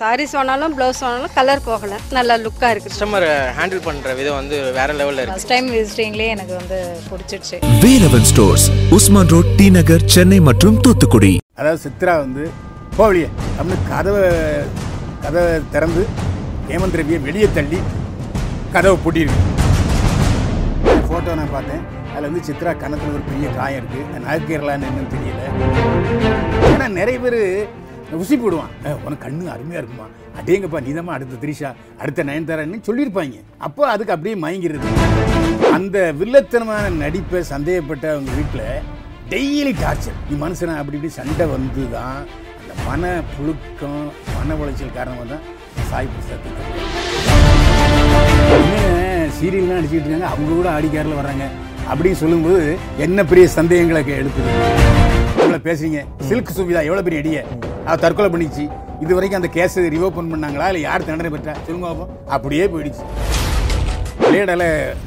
சாரீஸ் வேணாலும் ப்ளவுஸ் வேணாலும் கலர் போகலை. நல்லா லுக்காக இருக்குது. கஸ்டமர் ஹேண்டில் பண்ணுற விதம் வந்து வேற லெவலில் இருக்குது ஃபஸ்ட் டைம் விசிட்டிங்லேயே எனக்கு வந்து பிடிச்சிடுச்சு Velavan stores Usman road T Nagar Chennai மற்றும் தூத்துக்குடி. அதாவது சித்ரா வந்து போவலியே அப்படின்னு கதவை கதவை திறந்து ஹேமந்த் ரவியை வெளியே தள்ளி கதவை பூட்டியிருக்கு ஃபோட்டோ நான் பார்த்தேன். அதில் வந்து சித்ரா கன்னத்தில் ஒரு பெரிய காயம் இருக்குது நகைக்கிறலான்னு என்னன்னு தெரியல. ஏன்னா நிறைய பேர் உசி போடுவான். உனக்கு கண்ணு அருமையாக இருக்குமா? அடேங்கப்பா நீதாம்மா அடுத்த திரிஷா அடுத்த நயன்தாரான்னு சொல்லியிருப்பாங்க. அப்போ அதுக்கு அப்படியே மயங்கிறது அந்த வில்லத்தனமான நடிப்பை சந்தேகப்பட்ட அவங்க வீட்டில் டெய்லி டார்ச்சர் நீ மனுஷனா? அப்படி இப்படி சண்டை வந்து தான் அந்த மன புழுக்கம் மன உளைச்சல் காரணமாக தான் சாய் பிரசாத் சீரியல்லாம் நடிச்சிட்டு இருக்காங்க? அவங்க கூட ஆடிக்காரில் வர்றாங்க. அப்படின்னு சொல்லும்போது என்ன பெரிய சந்தேகங்களை கே- எழுப்புது. இவ்வளோ பேசுறீங்க? சில்க் சுவிதா எவ்வளோ பெரிய அடிய? அவ தற்கொலை பண்ணிச்சு. இது வரைக்கும் அந்த கேஸ் ரிவோப்பன் பண்ணாங்களா? இல்லை யார் தண்டனை பெற்றா? சொல்லுங்க அப்படியே போயிடுச்சு. விளையாடல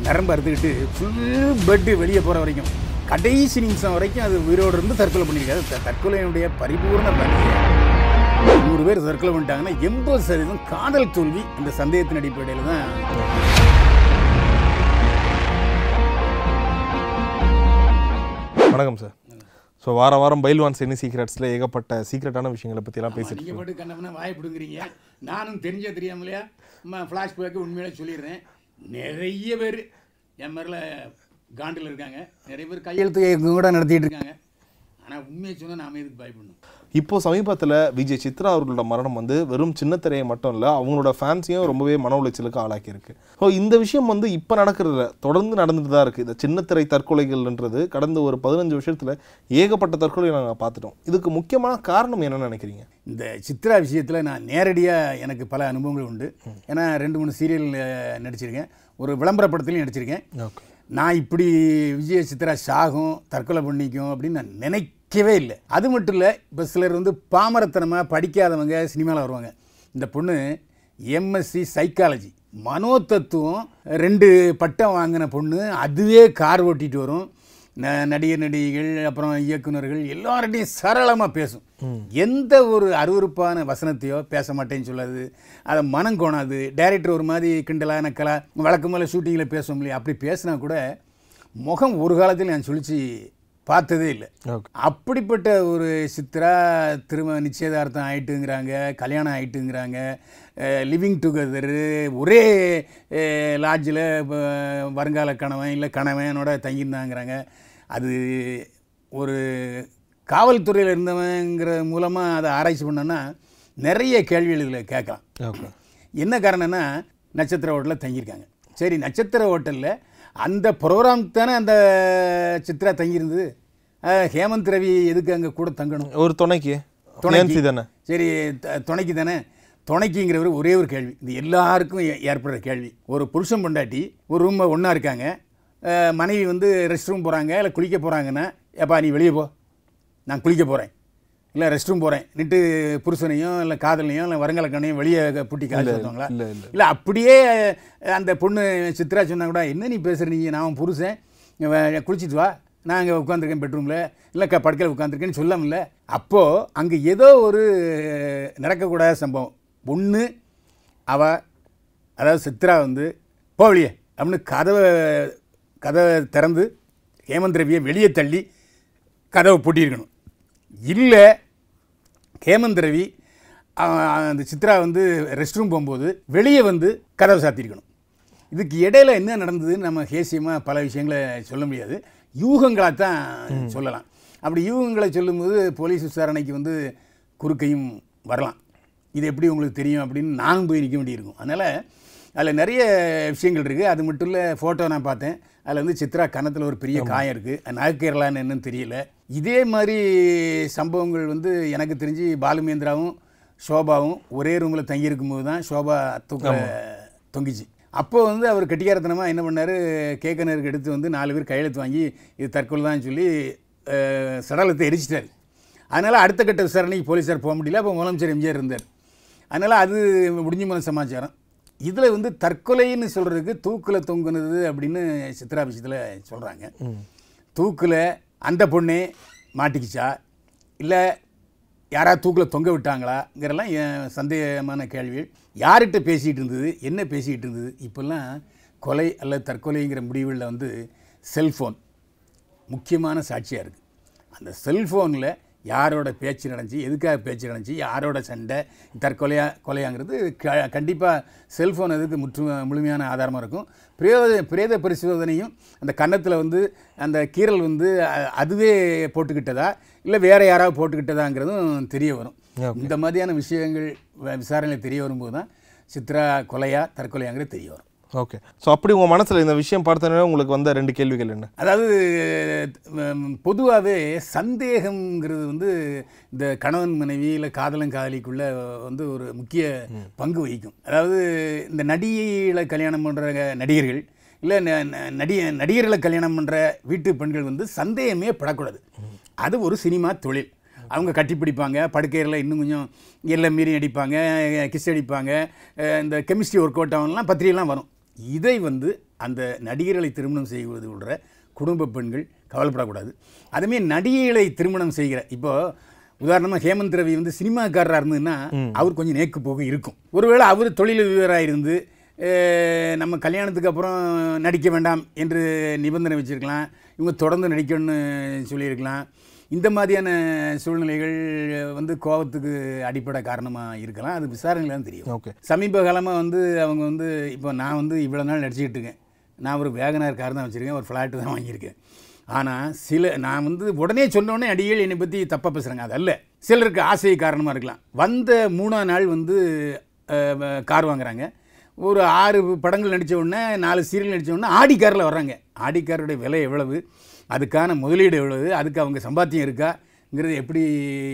நரம்பு அறுத்துக்கிட்டு ஃபுல் பெட்டு வெளியே போகிற வரைக்கும். கடைசி நிமிஷம் வரைக்கும் அது உயிரோடு இருந்து தற்கொலை பண்ணியிருக்காது தற்கொலையினுடைய பரிபூர்ண பணியை நூறு பேர் தற்கொலை பண்ணிட்டாங்கன்னா எண்பது சதவீதம் காதல் தோல்வி இந்த சந்தேகத்தின் அடிப்படையில் தான். வணக்கம் சார். ஸோ வார வாரம் பைல்வான் செனி சீக்ரெட்ஸில் ஏகப்பட்ட சீக்ரெட்டான விஷயங்களை பற்றிலாம் பேசிட்டு நீங்கள் போட்டு கண்ணவனா வாய் பிடுங்குறீங்க. நானும் தெரிஞ்ச தெரியாமலையா? ஃப்ளாஷ்பேக்கு உண்மையிலே சொல்லிடுறேன். நிறைய பேர் என் மேரில் காண்டில் இருக்காங்க. நிறைய பேர் கையெழுத்து கூட நடத்திட்டு இருக்காங்க. ஆனால் உண்மையை சொன்னால் நாம எதுக்கு பயப்படணும்? இப்போ சமீபத்தில் விஜய் சித்ரா அவர்களோட மரணம் வந்து வெறும் சின்ன திரையை மட்டும் இல்லை அவங்களோட ஃபேன்ஸையும் ரொம்பவே மன உளைச்சலுக்கு ஆளாக்கியிருக்கு. ஸோ இந்த விஷயம் வந்து இப்போ நடக்கிறதுல தொடர்ந்து நடந்துட்டு தான் இருக்குது இந்த சின்ன திரை தற்கொலைகள்ன்றது கடந்த ஒரு பதினஞ்சு வருஷத்தில் ஏகப்பட்ட தற்கொலை நாங்கள் பார்த்துட்டோம். இதுக்கு முக்கியமான காரணம் என்னன்னு நினைக்கிறீங்க? இந்த சித்ரா விஷயத்தில் நான் நேரடியாக எனக்கு பல அனுபவங்கள் உண்டு. ஏன்னா ரெண்டு மூணு சீரியல் நடிச்சிருக்கேன். ஒரு விளம்பர படத்துலையும் நடிச்சிருக்கேன் நான் இப்படி விஜய சித்ரா சாகும் தற்கொலை பண்ணிக்கும் அப்படின்னு நான் நினைக்கவே இல்லை. அது மட்டும் இல்லை இப்போ சிலர் வந்து பாமரத்தனமாக படிக்காதவங்க சினிமாவில் வருவாங்க. இந்த பொண்ணு எம்எஸ்சி சைக்காலஜி மனோதத்துவம் ரெண்டு பட்டம் வாங்கின பொண்ணு அதுவே கார் ஓட்டிட்டு வரும். நடிகர் நடிகைகள் அப்புறம் இயக்குனர்கள் எல்லார்ட்டையும் சரளமாக பேசும். எந்த ஒரு அருவருப்பான வசனத்தையோ பேச மாட்டேன்னு சொல்லாது. அதை மனம் கோணாது. டைரக்டர் ஒரு மாதிரி கிண்டலா நக்கலா வழக்கம் போல் ஷூட்டிங்கில் பேசுவோம் இல்லையா? அப்படி பேசினா கூட முகம் ஒரு காலத்தில் நான் சொல்லிச்சு பார்த்ததே இல்லை. அப்படிப்பட்ட ஒரு சித்ரா திரும்ப நிச்சயதார்த்தம் ஆயிட்டுங்கிறாங்க கல்யாணம் ஆயிட்டுங்கிறாங்க லிவிங் டுகெதரு ஒரே லாட்ஜில் வருங்கால கணவன் இல்லை கணவனோட தங்கியிருந்தாங்கிறாங்க. அது ஒரு காவல்துறையில் இருந்தவங்கிற மூலமாக அதை ஆராய்ச்சி பண்ணோன்னா நிறைய கேள்விகள் இதில் கேட்கலாம். ஓகே. என்ன காரணம்னா நட்சத்திர ஹோட்டலில் தங்கியிருக்காங்க. சரி நட்சத்திர ஹோட்டலில் அந்த ப்ரோக்ராம் தானே அந்த சித்ரா தங்கியிருந்தது. ஹேமந்த் ரவி எதுக்கு அங்கே கூட தங்கணும்? ஒரு துணைக்கு. துணைக்கு. தானே? சரி துணைக்கு தானே? துணைக்குங்கிறவர் ஒரே ஒரு கேள்வி. இது எல்லாருக்கும் ஏற்படுற கேள்வி. ஒரு புருஷன் பொண்டாட்டி ஒரு ரூமில் ஒன்றா இருக்காங்க. மனைவி வந்து ரெஸ்ட் ரூம் போகிறாங்க இல்லை குளிக்க போகிறாங்கன்னா ஏப்பா நீ வெளியே போ. நான் குளிக்க போகிறேன் இல்லை ரெஸ்ட் ரூம் போகிறேன் நிட்டு புருஷனையும் இல்லை காதலையும் இல்லை வருங்காலக்கண்ணையும் வெளியே பூட்டி சொல்லுவாங்களா இல்லை இல்லை இல்லை. அப்படியே அந்த பொண்ணு சித்ரா சொன்னா கூட என்ன நீ பேசுகிறீங்க நான் புருஷன். குளிச்சிட்டு வா. நான் அங்கே உட்காந்துருக்கேன் பெட்ரூமில் இல்லை க படுக்கையில் உட்காந்துருக்கேன்னு சொல்லாமல்ல. அப்போது அங்கே ஏதோ ஒரு நடக்கக்கூடாத சம்பவம். ஒன்று அவ அதாவது சித்ரா வந்து போவலியே அப்படின்னு கதவை கதவை திறந்து ஹேமந்த் ரவியை வெளியே தள்ளி கதவை பூட்டியிருக்கணும். இல்லை ஹேமந்த் ரவி அவன் அந்த சித்ரா வந்து ரெஸ்ட் ரூம் போகும்போது வெளியே வந்து கதவை சாத்தியிருக்கணும் இதுக்கு இடையில என்ன நடந்ததுன்னு நம்ம ஹேசியமாக பல விஷயங்களை சொல்ல முடியாது. யூகங்களாக தான் சொல்லலாம். அப்படி யூகங்களை சொல்லும்போது போலீஸ் விசாரணைக்கு வந்து குறுக்கையும் வரலாம். இது எப்படி உங்களுக்கு தெரியும் அப்படின்னு நானும் போய் நிற்க வேண்டியிருக்கும். அதனால் அதில் நிறைய விஷயங்கள் இருக்குது அது மட்டும் இல்லை ஃபோட்டோ நான் பார்த்தேன். அதில் வந்து சித்ரா கன்னத்தில் ஒரு பெரிய காயம் இருக்குது நகைக்கிறலான்னு என்னன்னு தெரியல. இதே மாதிரி சம்பவங்கள் வந்து எனக்கு தெரிஞ்சு பாலுமேந்திராவும் ஷோபாவும் ஒரே ரூமில் தங்கியிருக்கும் போது தான் ஷோபா தூக்க தொங்கிச்சு. அப்போ வந்து அவர் கெட்டிக்காரத்தனமாக என்ன பண்ணார்? கேக்கனருக்கு எடுத்து வந்து நாலு பேர் கையெழுத்து வாங்கி இது தற்கொலை தான் சொல்லி சடலத்தை எரிச்சிட்டார். அதனால் அடுத்த கட்ட விசாரணைக்கு போலீஸார் போக முடியல. அப்போ முதலமைச்சர் எம்ஜிஆர் இருந்தார். அதனால் அது முடிஞ்சு போன சமாச்சாரம். இதில் வந்து தற்கொலைன்னு சொல்கிறதுக்கு தூக்கில் தொங்குனது அப்படின்னு சித்ரா விஷயத்தில் சொல்கிறாங்க தூக்கில் அந்த பொண்ணு மாட்டிக்கிச்சா? இல்லை யாராவது தூக்கில் தொங்க விட்டாங்களாங்கிறலாம் என் சந்தேகமான கேள்விகள். யார்கிட்ட பேசிகிட்டு இருந்தது? என்ன பேசிகிட்டு இருந்தது? இப்போல்லாம் கொலை அல்லது தற்கொலைங்கிற முடிவுகளில் வந்து செல்ஃபோன் முக்கியமான சாட்சியாக இருக்குது அந்த செல்ஃபோனில் யாரோட பேச்சு நடந்துச்சு எதுக்காக பேச்சு நடந்துச்சு யாரோட சண்டை தற்கொலையா கொலையாங்கிறது க கண்டிப்பாக செல்ஃபோன் அதுக்கு முற்று முழுமையான ஆதாரமாக இருக்கும். பிரேத பிரேத பரிசோதனையும் அந்த கன்னத்தில் வந்து அந்த கீறல் வந்து அதுவே போட்டுக்கிட்டதா? இல்லை வேறு யாராவது போட்டுக்கிட்டதாங்கிறதும் தெரிய வரும். இந்த மாதிரியான விஷயங்கள் விசாரணையில் தெரிய வரும்போது தான் சித்ரா கொலையா தற்கொலையாங்கிறது தெரிய வரும். ஓகே ஸோ அப்படி உங்கள் மனசில் இந்த விஷயம் பார்த்தோன்னே உங்களுக்கு வந்த ரெண்டு கேள்விகள் என்ன? அதாவது பொதுவாகவே சந்தேகம்ங்கிறது வந்து இந்த கணவன் மனைவி இல்லை காதலன் காதலிக்குள்ள வந்து ஒரு முக்கிய பங்கு வகிக்கும். அதாவது இந்த நடிகைகளை கல்யாணம் பண்ணுற நடிகர்கள் இல்லை நடிக நடிகர்களை கல்யாணம் பண்ணுற வீட்டு பெண்கள் வந்து சந்தேகமே படக்கூடாது. அது ஒரு சினிமா தொழில். அவங்க கட்டிப்பிடிப்பாங்க படுக்கையில் இன்னும் கொஞ்சம் எல்லாம் மீறி நடிப்பாங்க கிஸ் அடிப்பாங்க இந்த கெமிஸ்ட்ரி ஒர்க் அவுட் ஆகலாம் பத்திரிகைலாம் வரும். இதை வந்து அந்த நடிகர்களை திருமணம் செய்வது உள்ள குடும்ப பெண்கள் கவலைப்படக்கூடாது. அதுமாரி நடிகைகளை திருமணம் செய்கிற இப்போ உதாரணமாக ஹேமந்த் ரவி வந்து சினிமாக்காரராக இருந்ததுன்னா அவர் கொஞ்சம் நேக்கு போக இருக்கும். ஒருவேளை அவர் தொழில் விவராக இருந்து நம்ம கல்யாணத்துக்கு அப்புறம் நடிக்க வேண்டாம் என்று நிபந்தனை வச்சுருக்கலாம். இவங்க தொடர்ந்து நடிக்கணும்னு சொல்லியிருக்கலாம். இந்த மாதிரியான சூழ்நிலைகள் வந்து கோபத்துக்கு அடிப்படை காரணமாக இருக்கலாம். அது விசாரணையில் தான் தெரியும். ஓகே. சமீப காலமாக வந்து அவங்க வந்து இப்போ நான் வந்து இவ்வளோ நாள் நடிச்சுக்கிட்டு இருக்கேன். நான் ஒரு வேகனார் கார் தான் வச்சுருக்கேன். ஒரு ஃப்ளாட்டு தான் வாங்கியிருக்கேன். ஆனால் சில நான் வந்து உடனே சொன்னோடனே அடிகள் என்னை பற்றி தப்பாக பேசுகிறாங்க அது அல்ல. சிலருக்கு ஆசை காரணமாக இருக்கலாம். வந்த மூணாம் நாள் வந்து கார் வாங்குறாங்க. ஒரு ஆறு படங்கள் நடித்த உடனே நாலு சீரியல் நடித்த உடனே ஆடி காரில் வர்றாங்க. ஆடி விலை எவ்வளவு? அதுக்கான முதலீடு எவ்வளவு அதுக்கு அவங்க சம்பாத்தியம் இருக்காங்கிறது எப்படி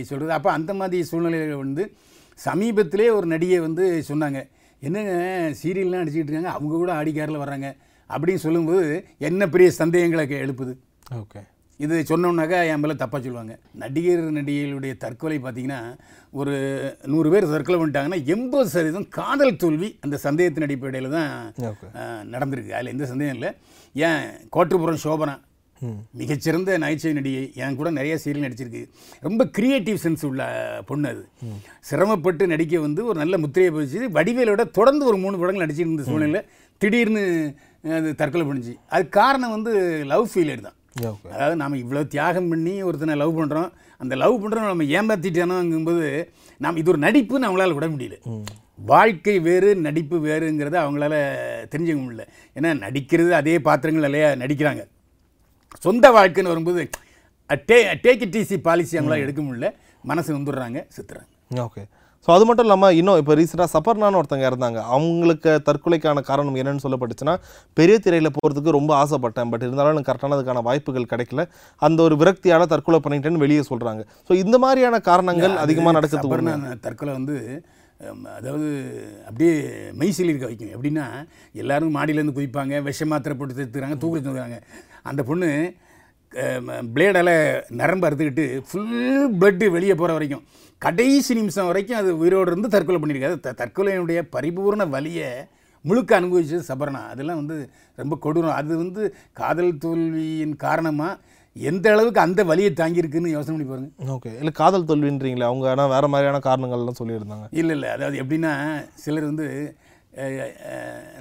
சொல்கிறது அப்போ அந்த மாதிரி சூழ்நிலைகள் வந்து சமீபத்திலே ஒரு நடிகை வந்து சொன்னாங்க என்னங்க சீரியல்லாம் நடிச்சிக்கிட்டு இருக்காங்க அவங்க கூட ஆடி காரில் வர்றாங்க அப்படின்னு சொல்லும்போது என்ன பெரிய சந்தேகங்களை எழுப்புது. ஓகே. இது சொன்னோம்னாக்கா என் மேலே தப்பாக சொல்லுவாங்க. நடிகர் நடிகைகளுடைய தற்கொலை பார்த்தீங்கன்னா ஒரு நூறு பேர் தற்கொலை பண்ணிட்டாங்கன்னா எண்பது சதவீதம் காதல் தோல்வி அந்த சந்தேகத்தின் அடிப்படையில் தான் நடந்திருக்கு. அதில் எந்த சந்தேகம் இல்லை. ஏன் கோட்டுப்புறம் சோபனா மிகச்சிறந்த நகைச்சுவை நடிகை. என் கூட நிறைய சீரியல் நடிச்சிருக்கு. ரொம்ப கிரியேட்டிவ் சென்ஸ் உள்ள பொண்ணு அது. சிரமப்பட்டு நடிக்க வந்து ஒரு நல்ல முத்திரையை பதிச்சு வடிவேலோட தொடர்ந்து ஒரு மூணு படங்கள் நடிச்சிட்டு இருந்த சூழ்நிலை திடீர்னு அது தற்கொலை பண்ணிச்சு அது காரணம் வந்து லவ் ஃபெயிலியர் தான். அதாவது நாம் இவ்வளோ தியாகம் பண்ணி ஒருத்தனை லவ் பண்ணுறோம் அந்த லவ் பண்ணுறோம் நம்ம ஏமாற்றிட்டோனோங்கும்போது நாம் இது ஒரு நடிப்புன்னு அவங்களால விட முடியல. வாழ்க்கை வேறு நடிப்பு வேறுங்கிறத அவங்களால தெரிஞ்சுக்க முடியல. ஏன்னா நடிக்கிறது அதே பாத்திரங்கள் இல்லையா? நடிக்கிறாங்க. சொந்த வாழ்க்கைன்னு வரும்போது day take it easy policy அவங்களால எடுக்க முடியல. மனசு வந்துடுறாங்க சித்துறாங்க. ஓகே ஸோ அது மட்டும் இல்லாமல் இன்னும் இப்போ ரீசெண்டாக சப்பர்னான்னு ஒருத்தங்க இருந்தாங்க அவங்களுக்கு தற்கொலைக்கான காரணம் என்னன்னு சொல்லப்பட்டுச்சுன்னா பெரிய திரையில் போகிறதுக்கு ரொம்ப ஆசைப்பட்டேன். பட் இருந்தாலும் எனக்கு கரெக்டானதுக்கான வாய்ப்புகள் கிடைக்கல. அந்த ஒரு விரக்தியால தற்கொலை பண்ணிட்டேன்னு வெளியே சொல்கிறாங்க ஸோ இந்த மாதிரியான காரணங்கள் அதிகமாக உண்மை. தற்கொலை வந்து அதாவது அப்படியே மெய்சில் இருக்க வைக்கும். எப்படின்னா எல்லோரும் மாடியிலேருந்து குதிப்பாங்க விஷ மாத்திரை போட்டு தத்துக்கிறாங்க தூக்கி தந்துக்கிறாங்க அந்த பொண்ணு பிளேடால் நரம்பு அறுத்துக்கிட்டு ஃபுல் பிளட்டு வெளியே போகிற வரைக்கும். கடைசி நிமிஷம் வரைக்கும் அது உயிரோடு இருந்து தற்கொலை பண்ணியிருக்காது. த தற்கொலையினுடைய பரிபூர்ண வழியை முழுக்க அனுபவிச்சது சபர்ணா. அதெல்லாம் வந்து ரொம்ப கொடூரம். அது வந்து காதல் தோல்வியின் காரணமாக எந்த அளவுக்கு அந்த வலியை தாங்கியிருக்குன்னு யோசனை பண்ணி பாருங்க. ஓகே. இல்லை காதல் தோல்வின்றீங்களே அவங்க ஆனால் வேறு மாதிரியான காரணங்கள்லாம் சொல்லியிருந்தாங்க. இல்லை இல்லை. அதாவது எப்படின்னா சிலர் வந்து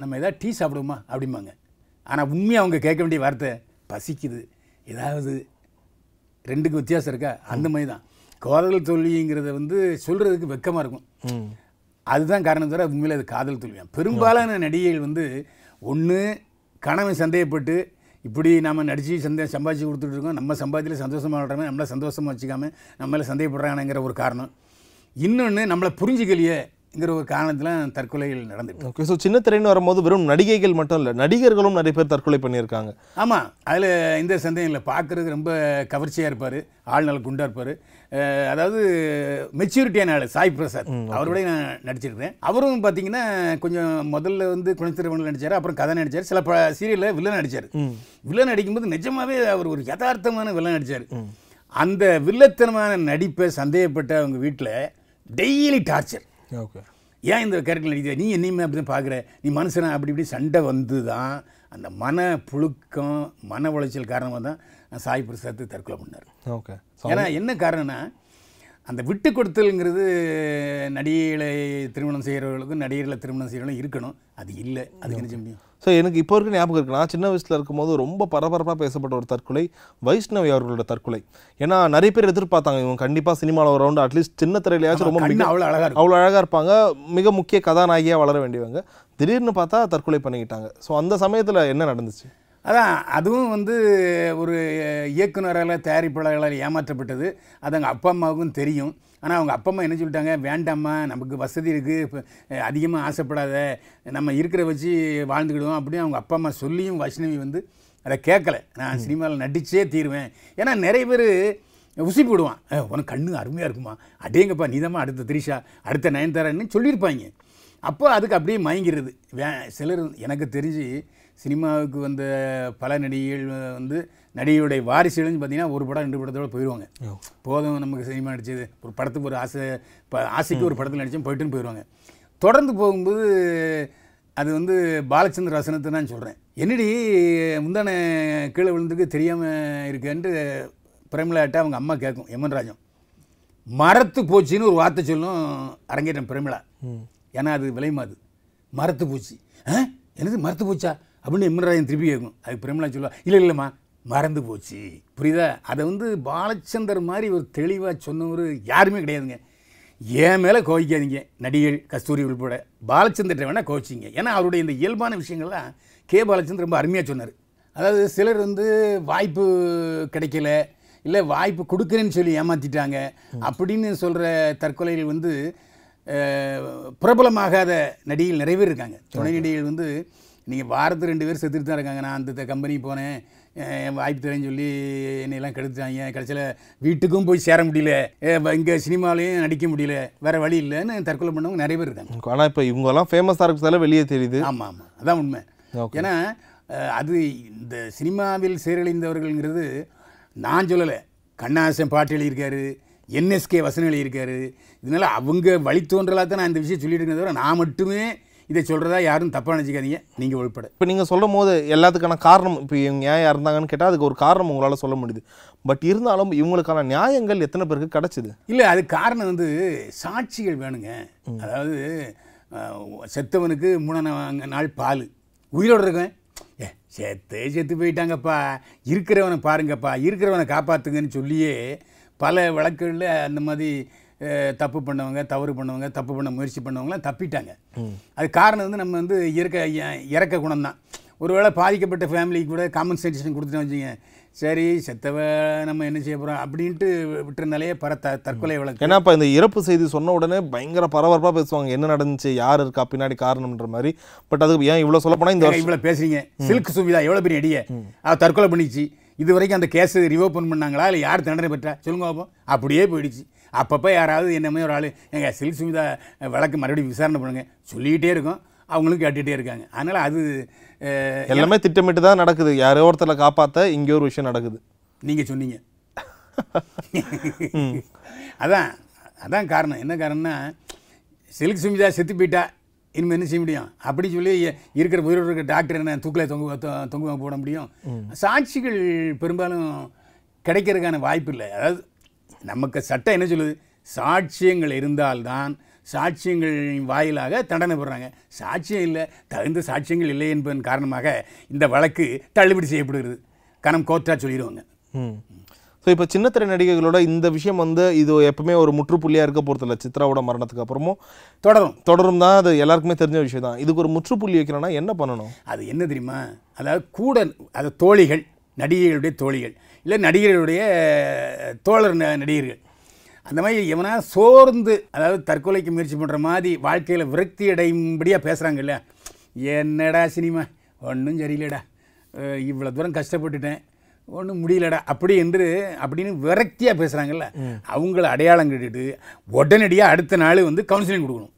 நம்ம எதாவது டீ சாப்பிடுவோமா? அப்படிம்பாங்க. ஆனால் உண்மையாக அவங்க கேட்க வேண்டிய வார்த்தை பசிக்குது. ஏதாவது ரெண்டுக்கு வித்தியாசம் இருக்கா? அந்த மாதிரி தான் காதல் தோல்விங்கிறத வந்து சொல்கிறதுக்கு வெக்கமாக இருக்கும். அதுதான் காரணம் தவிர உண்மையில் அது காதல் தோல்வியாம் பெரும்பாலான நடிகைகள் வந்து ஒன்று கணவன் சந்தேகப்பட்டு இப்படி நம்ம நடித்து சந்தே சம்பாதிச்சு கொடுத்துட்டு இருக்கோம். நம்ம சம்பாதியில் சந்தோஷமாக வாழ்றோமே நம்மளை சந்தோஷமாக வச்சுக்காம நம்ம மேலே சந்தேகப்படுறாங்கிற ஒரு காரணம். இன்னொன்று நம்மளை புரிஞ்சுக்கலையேங்கிற ஒரு காரணத்தில் தற்கொலைகள் நடந்துட்டு ஓகே ஸோ சின்ன திரைன்னு வரும்போது வெறும் நடிகைகள் மட்டும் இல்லை நடிகர்களும் நிறைய பேர் தற்கொலை பண்ணியிருக்காங்க. ஆமாம் அதில் எந்த சந்தேகம் இல்லை. பார்க்குறதுக்கு ரொம்ப கவர்ச்சியாக இருப்பார். ஆள் நல்ல குண்டாக இருப்பார். அதாவது மெச்சூரிட்டியான ஆள் சாய் பிரசாத். அவரோடய நான் நடிச்சிருக்கிறேன். அவரும் பார்த்தீங்கன்னா கொஞ்சம் முதல்ல வந்து குணத்திரவனில் நடிச்சார் அப்புறம் கதை நடிச்சார். சில ப சீரியலில் வில்லன் நடிச்சார். வில்லன் நடிக்கும்போது நிஜமாவே அவர் ஒரு யதார்த்தமான வில்லன் நடிச்சார். அந்த வில்லத்தனமான நடிப்பை சந்தேகப்பட்ட அவங்க வீட்டில் டெய்லி டார்ச்சர் ஓகே ஏன் இந்த கேரக்டர் நடிக்கிற? நீ என்னையுமே அப்படி தான் பார்க்குற நீ மனுஷனா? அப்படி இப்படி சண்டை வந்து தான் அந்த மன புழுக்கம் மன உளைச்சல் காரணமாக தான் சாய் பிரசாத் தற்கொலை பண்ணார். ஓகே. ஏன்னா என்ன காரணம்னா அந்த விட்டு கொடுத்தல்ங்கிறது நடிகைகளை திருமணம் செய்கிறவர்களுக்கும் நடிகர்களை திருமணம் செய்கிறவங்களும் இருக்கணும். அது இல்லை. என்ன செய்ய முடியும்? ஸோ எனக்கு இப்போ இருக்க ஞாபகம் இருக்கு. நான் சின்ன வயசுல இருக்கும்போது ரொம்ப பரபரப்பாக பேசப்பட்ட ஒரு தற்கொலை வைஷ்ணவி அவர்களோட தற்கொலை. ஏன்னா நிறைய பேர் எதிர்பார்த்தாங்க இவங்க கண்டிப்பாக சினிமாவில் ஒரு ரவுண்டு அட்லீஸ்ட் சின்ன திரையிலையாச்சும் ரொம்ப மிக அவ்வளோ அழகாக அவ்வளோ அழகாக இருப்பாங்க. மிக முக்கிய கதாநாயகியாக வளர வேண்டியவங்க. திடீர்னு பார்த்தா தற்கொலை பண்ணிக்கிட்டாங்க. ஸோ அந்த சமயத்தில் என்ன நடந்துச்சு? அதான் அதுவும் வந்து ஒரு இயக்குனரால் தயாரிப்பாளர்களால் ஏமாற்றப்பட்டது. அது அவங்க அப்பா அம்மாவுக்கும் தெரியும். ஆனால் அவங்க அப்பா அம்மா என்ன சொல்லிட்டாங்க? வேண்டாம்மா நமக்கு வசதி இருக்குது இப்போ அதிகமாக ஆசைப்படாத. நம்ம இருக்கிற வச்சு வாழ்ந்துக்கிடுவோம். அப்படின்னு அவங்க அப்பா அம்மா சொல்லியும் வைஷ்ணவி வந்து அதை கேட்கல. நான் சினிமாவில் நடிச்சே தீருவேன். ஏன்னா நிறைய பேர் உசி போடுவான். "ஏய், உனக்கு கண்ணு அருமையாக இருக்குமா? அடேங்கப்பா நீதாம்மா அடுத்த திரிஷா அடுத்த நயன்தாரான்னு சொல்லியிருப்பாங்க. அப்போ அதுக்கு அப்படியே மயங்கிறது வே சிலர் எனக்கு தெரிஞ்சு சினிமாவுக்கு வந்த பல நடிகைகள் வந்து நடிகையுடைய வாரிசுகள்னு பார்த்தீங்கன்னா ஒரு படம் ரெண்டு படத்தோட போயிடுவாங்க போதும் நமக்கு சினிமா நடிச்சது. ஒரு படத்துக்கு ஒரு ஆசை இப்போ ஆசைக்கு ஒரு படத்தில் நடித்தோம் போயிட்டுன்னு போயிடுவாங்க தொடர்ந்து போகும்போது அது வந்து பாலச்சந்திர வசனத்தை நான் சொல்கிறேன் என்னடி முந்தான கீழே விழுந்துக்கு தெரியாமல் இருக்கேன்ட்டு பிரேமலாட்ட அவங்க அம்மா கேட்கும் எமன் ராஜம். மரத்து போச்சுன்னு ஒரு வார்த்தை சொல்லும் அரங்கேற்றம் பிரமிளா. ஏன்னா அது விலைமாது மரத்து பூச்சி. என்னது மரத்து போச்சா? அப்படின்னு எம்ராஜன் திருப்பி கேட்கும். அதுக்கு பிரமிளா சொல்லுவா இல்லை இல்லைம்மா மறந்து போச்சு. புரியுதா? அதை வந்து பாலச்சந்தர் மாதிரி ஒரு தெளிவாக சொன்னவர் யாருமே கிடையாதுங்க. என் மேலே கோவிக்காதீங்க நடிகர் கஸ்தூரி உள்பட. பாலச்சந்திர வேணால் கோச்சிங்க ஏன்னா அவருடைய இந்த இயல்பான விஷயங்கள்லாம் கே. பாலச்சந்தர் ரொம்ப அருமையாக சொன்னார். அதாவது சிலர் வந்து வாய்ப்பு கிடைக்கல இல்லை வாய்ப்பு கொடுக்குறேன்னு சொல்லி ஏமாத்திட்டாங்க அப்படின்னு சொல்கிற தற்கொலைகள் வந்து பிரபலமாகாத நடிகைகள் நிறைய பேர் இருக்காங்க. துணை நடிகைகள் வந்து நீங்கள் வாரத்துக்கு ரெண்டு பேர் செத்துட்டு தான் இருக்காங்க. நான் அந்த கம்பெனி போனேன். வாய்ப்பு தரேன்னு சொல்லி என்னையெல்லாம் கெடுத்துட்டாங்க. கடைசியில் வீட்டுக்கும் போய் சேர முடியல. இங்கே சினிமாலையும் நடிக்க முடியல. வேறு வழி இல்லைன்னு தற்கொலை பண்ணவங்க நிறைய பேர் இருக்காங்க. ஆனால் இப்போ இவங்கெல்லாம் ஃபேமஸாக இருக்கிறதால வெளியே தெரியுது. ஆமாம் ஆமாம் அதான் உண்மை. ஏன்னா அது இந்த சினிமாவில் சீரழிந்தவர்கள்ங்கிறது நான் சொல்லலை. கண்ணாசன் பாட்டு எழுதியிருக்காரு. என்எஸ்கே வசனம் எழுதியிருக்காரு. இதனால அவங்க வழித்தோன்றலாக தான் நான் இந்த விஷயம் சொல்லிட்டு இருக்கேன் தவிர நான் மட்டுமே இதை சொல்கிறதா யாரும் தப்பாக நினச்சிக்காதீங்க. நீங்கள் உள்பட. இப்போ நீங்கள் சொல்லும் போது எல்லாத்துக்கான காரணம் இப்போ இவங்க ஏன் இருந்தாங்கன்னு கேட்டால் அதுக்கு ஒரு காரணம் உங்களால் சொல்ல முடியுது. பட் இருந்தாலும் இவங்களுக்கான நியாயங்கள் எத்தனை பேருக்கு கிடைச்சிது? இல்லை அது காரணம் வந்து சாட்சிகள் வேணுங்க. அதாவது செத்தவனுக்கு மூணாம் நாள் பால். உயிரோடு இருக்கவன் ஏ செத்தே செத்து போயிட்டாங்கப்பா. இருக்கிறவனை பாருங்கப்பா. இருக்கிறவனை காப்பாற்றுங்கன்னு சொல்லியே பல வழக்குகளில் அந்த மாதிரி தப்பு பண்ணவங்க தவறு பண்ணவங்க தப்பு பண்ண முயற்சி பண்ணவங்களாம் தப்பிட்டாங்க. அது காரணம் வந்து நம்ம வந்து இயற்கை இ- இறக்க குணம் தான் ஒருவேளை பாதிக்கப்பட்ட ஃபேமிலிக்கு கூட காம்பன்சேஷன் கொடுத்துட்டோம் வச்சுங்க சரி செத்தவ நம்ம என்ன செய்ய போகிறோம் அப்படின்ட்டு விட்டுருந்தாலே பர த தற்கொலை வழக்கு. ஏன்னா இப்போ இந்த இறப்பு செய்தி சொன்ன உடனே பயங்கர பரபரப்பாக பேசுவாங்க. என்ன நடந்துச்சு யார் இருக்கா பின்னாடி காரணம்ன்ற மாதிரி. பட் அதுக்கு ஏன் இவ்வளோ சொல்ல போனால் இந்த இவ்வளோ பேசுறீங்க. சில்க் சுமிதா எவ்வளோ பெரிய அடிய. அவ தற்கொலை பண்ணிச்சு. இது வரைக்கும் அந்த கேஸ் ரிவோப்பன் பண்ணாங்களா? இல்லை யார் தண்டனை பெற்றா? சொல்லுங்க பார்ப்போம் அப்படியே போயிடுச்சு. அப்பப்போ யாராவது என்னமே ஒரு ஆள் எங்க சில்க் சுமிதா வழக்கு மறுபடியும் விசாரணை பண்ணுங்க சொல்லிக்கிட்டே இருக்கோம். அவங்களும் கேட்டுகிட்டே இருக்காங்க. அதனால் அது எல்லாமே திட்டமிட்டு தான் நடக்குது. யாரோ ஒருத்தரை காப்பாற்ற இங்கே ஒரு விஷயம் நடக்குது. நீங்க சொன்னீங்க. அதான் அதான் காரணம். என்ன காரணம்னா சில்க் சுமிதா செத்து போயிட்டா இனிமேல் என்ன செய்ய முடியும்? அப்படி சொல்லி இருக்கிற உயிரோடு இருக்கிற டாக்டர் என்ன தூக்கில் தொங்கு தொ- தொங்குவ போட முடியும்? சாட்சிகள் பெரும்பாலும் கிடைக்கிறதுக்கான வாய்ப்பு இல்லை. அதாவது நமக்கு சட்டம் என்ன சொல்லுது? சாட்சியங்கள் இருந்தால்தான் சாட்சியங்கள் வாயிலாக தண்டனை போடுறாங்க சாட்சியம் இல்லை தகுந்த சாட்சியங்கள் இல்லை என்பதன் காரணமாக இந்த வழக்கு தள்ளுபடி செய்யப்படுகிறது. கணம் கோர்ட்டா சொல்லிடுவாங்க. ம். ஸோ இப்போ சின்னத்திரை நடிகைகளோட இந்த விஷயம் வந்து இது எப்பவுமே ஒரு முற்றுப்புள்ளியாக இருக்க போகிறதில்ல சித்ராவோட மரணத்துக்கு அப்புறமும் தொடரும். தொடரும் தான். அது எல்லாருக்குமே தெரிஞ்ச விஷயம் தான். இதுக்கு ஒரு முற்றுப்புள்ளி வைக்கணும்னா என்ன பண்ணணும்? அது என்ன தெரியுமா? அதாவது கூட அது தோழிகள் நடிகைகளுடைய தோழிகள் இல்லை நடிகர்களுடைய தோழர் நடிகர்கள். அந்த மாதிரி எவனா சோர்ந்து அதாவது தற்கொலைக்கு முயற்சி பண்ணுற மாதிரி வாழ்க்கையில் விரக்தி அடையும்படியாக பேசுகிறாங்கல்ல என்னடா சினிமா? ஒன்றும் சரியில்லைடா. இவ்வளோ தூரம் கஷ்டப்பட்டுட்டேன். ஒன்றும் முடியலடா அப்படி என்று அப்படின்னு விரக்தியாக பேசுகிறாங்கல்ல அவங்கள அடையாளம் கட்டிட்டு உடனடியாக அடுத்த நாள் வந்து கவுன்சிலிங் கொடுக்கணும்.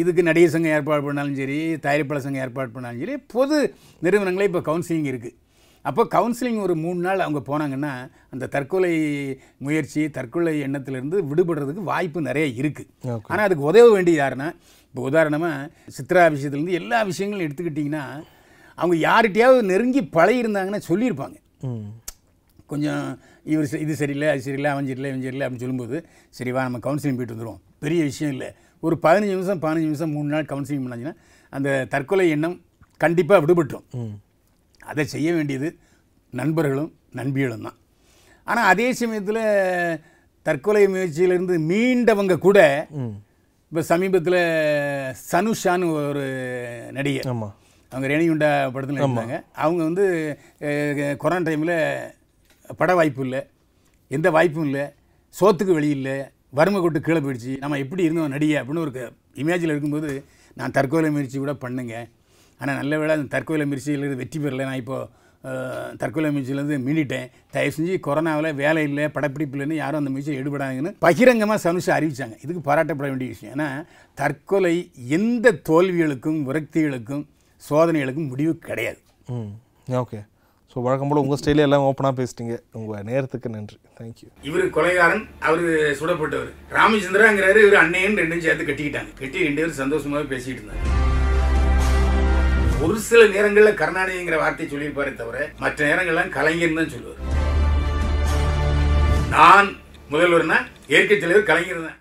இதுக்கு நடிகர் சங்கம் ஏற்பாடு பண்ணாலும் சரி தயாரிப்பாளர் சங்கம் ஏற்பாடு பண்ணாலும் சரி பொது நிறுவனங்களே இப்போ கவுன்சிலிங் இருக்குது அப்போ கவுன்சிலிங் ஒரு மூணு நாள் அவங்க போனாங்கன்னா அந்த தற்கொலை முயற்சி தற்கொலை எண்ணத்திலிருந்து விடுபடுறதுக்கு வாய்ப்பு நிறைய இருக்குது. ஆனால் அதுக்கு உதவ வேண்டியது யாருன்னா இப்போ உதாரணமாக சித்ரா விஷயத்துலேருந்து எல்லா விஷயங்களும் எடுத்துக்கிட்டிங்கன்னா அவங்க யார்கிட்டயாவது நெருங்கி பழகிருந்தாங்கன்னா சொல்லியிருப்பாங்க. கொஞ்சம் இவர் இது சரியில்லை அது சரியில்லை அவன் சரியில்லை இவன் சரியில்லை அப்படின்னு சொல்லும்போது சரி வா நம்ம கவுன்சிலிங் போயிட்டு வந்துடுவோம் பெரிய விஷயம் இல்லை. ஒரு பதினஞ்சு நிமிஷம் பதினஞ்சு நிமிஷம் மூணு நாள் கவுன்சிலிங் பண்ணாங்கன்னா அந்த தற்கொலை எண்ணம் கண்டிப்பாக விடுபட்டுரும். அதை செய்ய வேண்டியது நண்பர்களும் நண்பிகளும் தான். ஆனால் அதே சமயத்தில் தற்கொலை முயற்சியிலிருந்து மீண்டவங்க கூட இப்போ சமீபத்தில் சனுஷான்னு ஒரு நடிகை ஆமா. அவங்க ரேணிகுண்டா படத்தில் இருந்தாங்க. அவங்க வந்து கொரோனா டைமில் பட வாய்ப்பு இல்லை எந்த வாய்ப்பும் இல்லை சோத்துக்கு வழி இல்லை வறுமை கொட்டு கீழே போயிடுச்சு நம்ம எப்படி இருந்தோம் நடிகை அப்படின்னு ஒரு இமேஜில் இருக்கும்போது நான் தற்கொலை முயற்சி கூட பண்ணுங்க. ஆனால் நல்ல வேளை அந்த தற்கொலை முயற்சியிலிருந்து வெற்றி பெறலை. நான் இப்போ அஹ், தற்கொலை முயற்சியிலேருந்து மீண்டிட்டேன். தயவு செஞ்சு கொரோனாவில் வேலை இல்லை படப்பிடிப்பு இல்லைன்னு யாரும் அந்த முயற்சியில் ஈடுபடாங்கன்னு பகிரங்கமாக சனுஷா அறிவிச்சாங்க. இதுக்கு பாராட்டப்பட வேண்டிய விஷயம். ஏன்னா தற்கொலை எந்த தோல்விகளுக்கும் விரக்திகளுக்கும் சோதனைகளுக்கும் முடிவு கிடையாது. ம். ஓகே ஸோ வழக்கம் போல் உங்கள் ஸ்டைலே எல்லாம் ஓப்பனாக பேசிட்டீங்க. உங்கள் நேரத்துக்கு நன்றி. தேங்க்யூ இவர் கொலைகாரன் அவர் சுடப்பட்டவர். ராமச்சந்திராங்கிறாரு இவர் அண்ணன் ரெண்டும் சேர்த்து கட்டிக்கிட்டாங்க. கட்டி ரெண்டு பேரும் சந்தோஷமாவே பேசிட்டு இருந்தாங்க. ஒரு சில நேரங்களில் கருணாநிதிங்கிற வார்த்தை சொல்லியிருப்பாரே தவிர மற்ற நேரங்கள்லாம் கலைஞர் தான் சொல்லுவார். நான் முதல்வர்னா இயற்கை தலைவர் கலைஞர் தான்.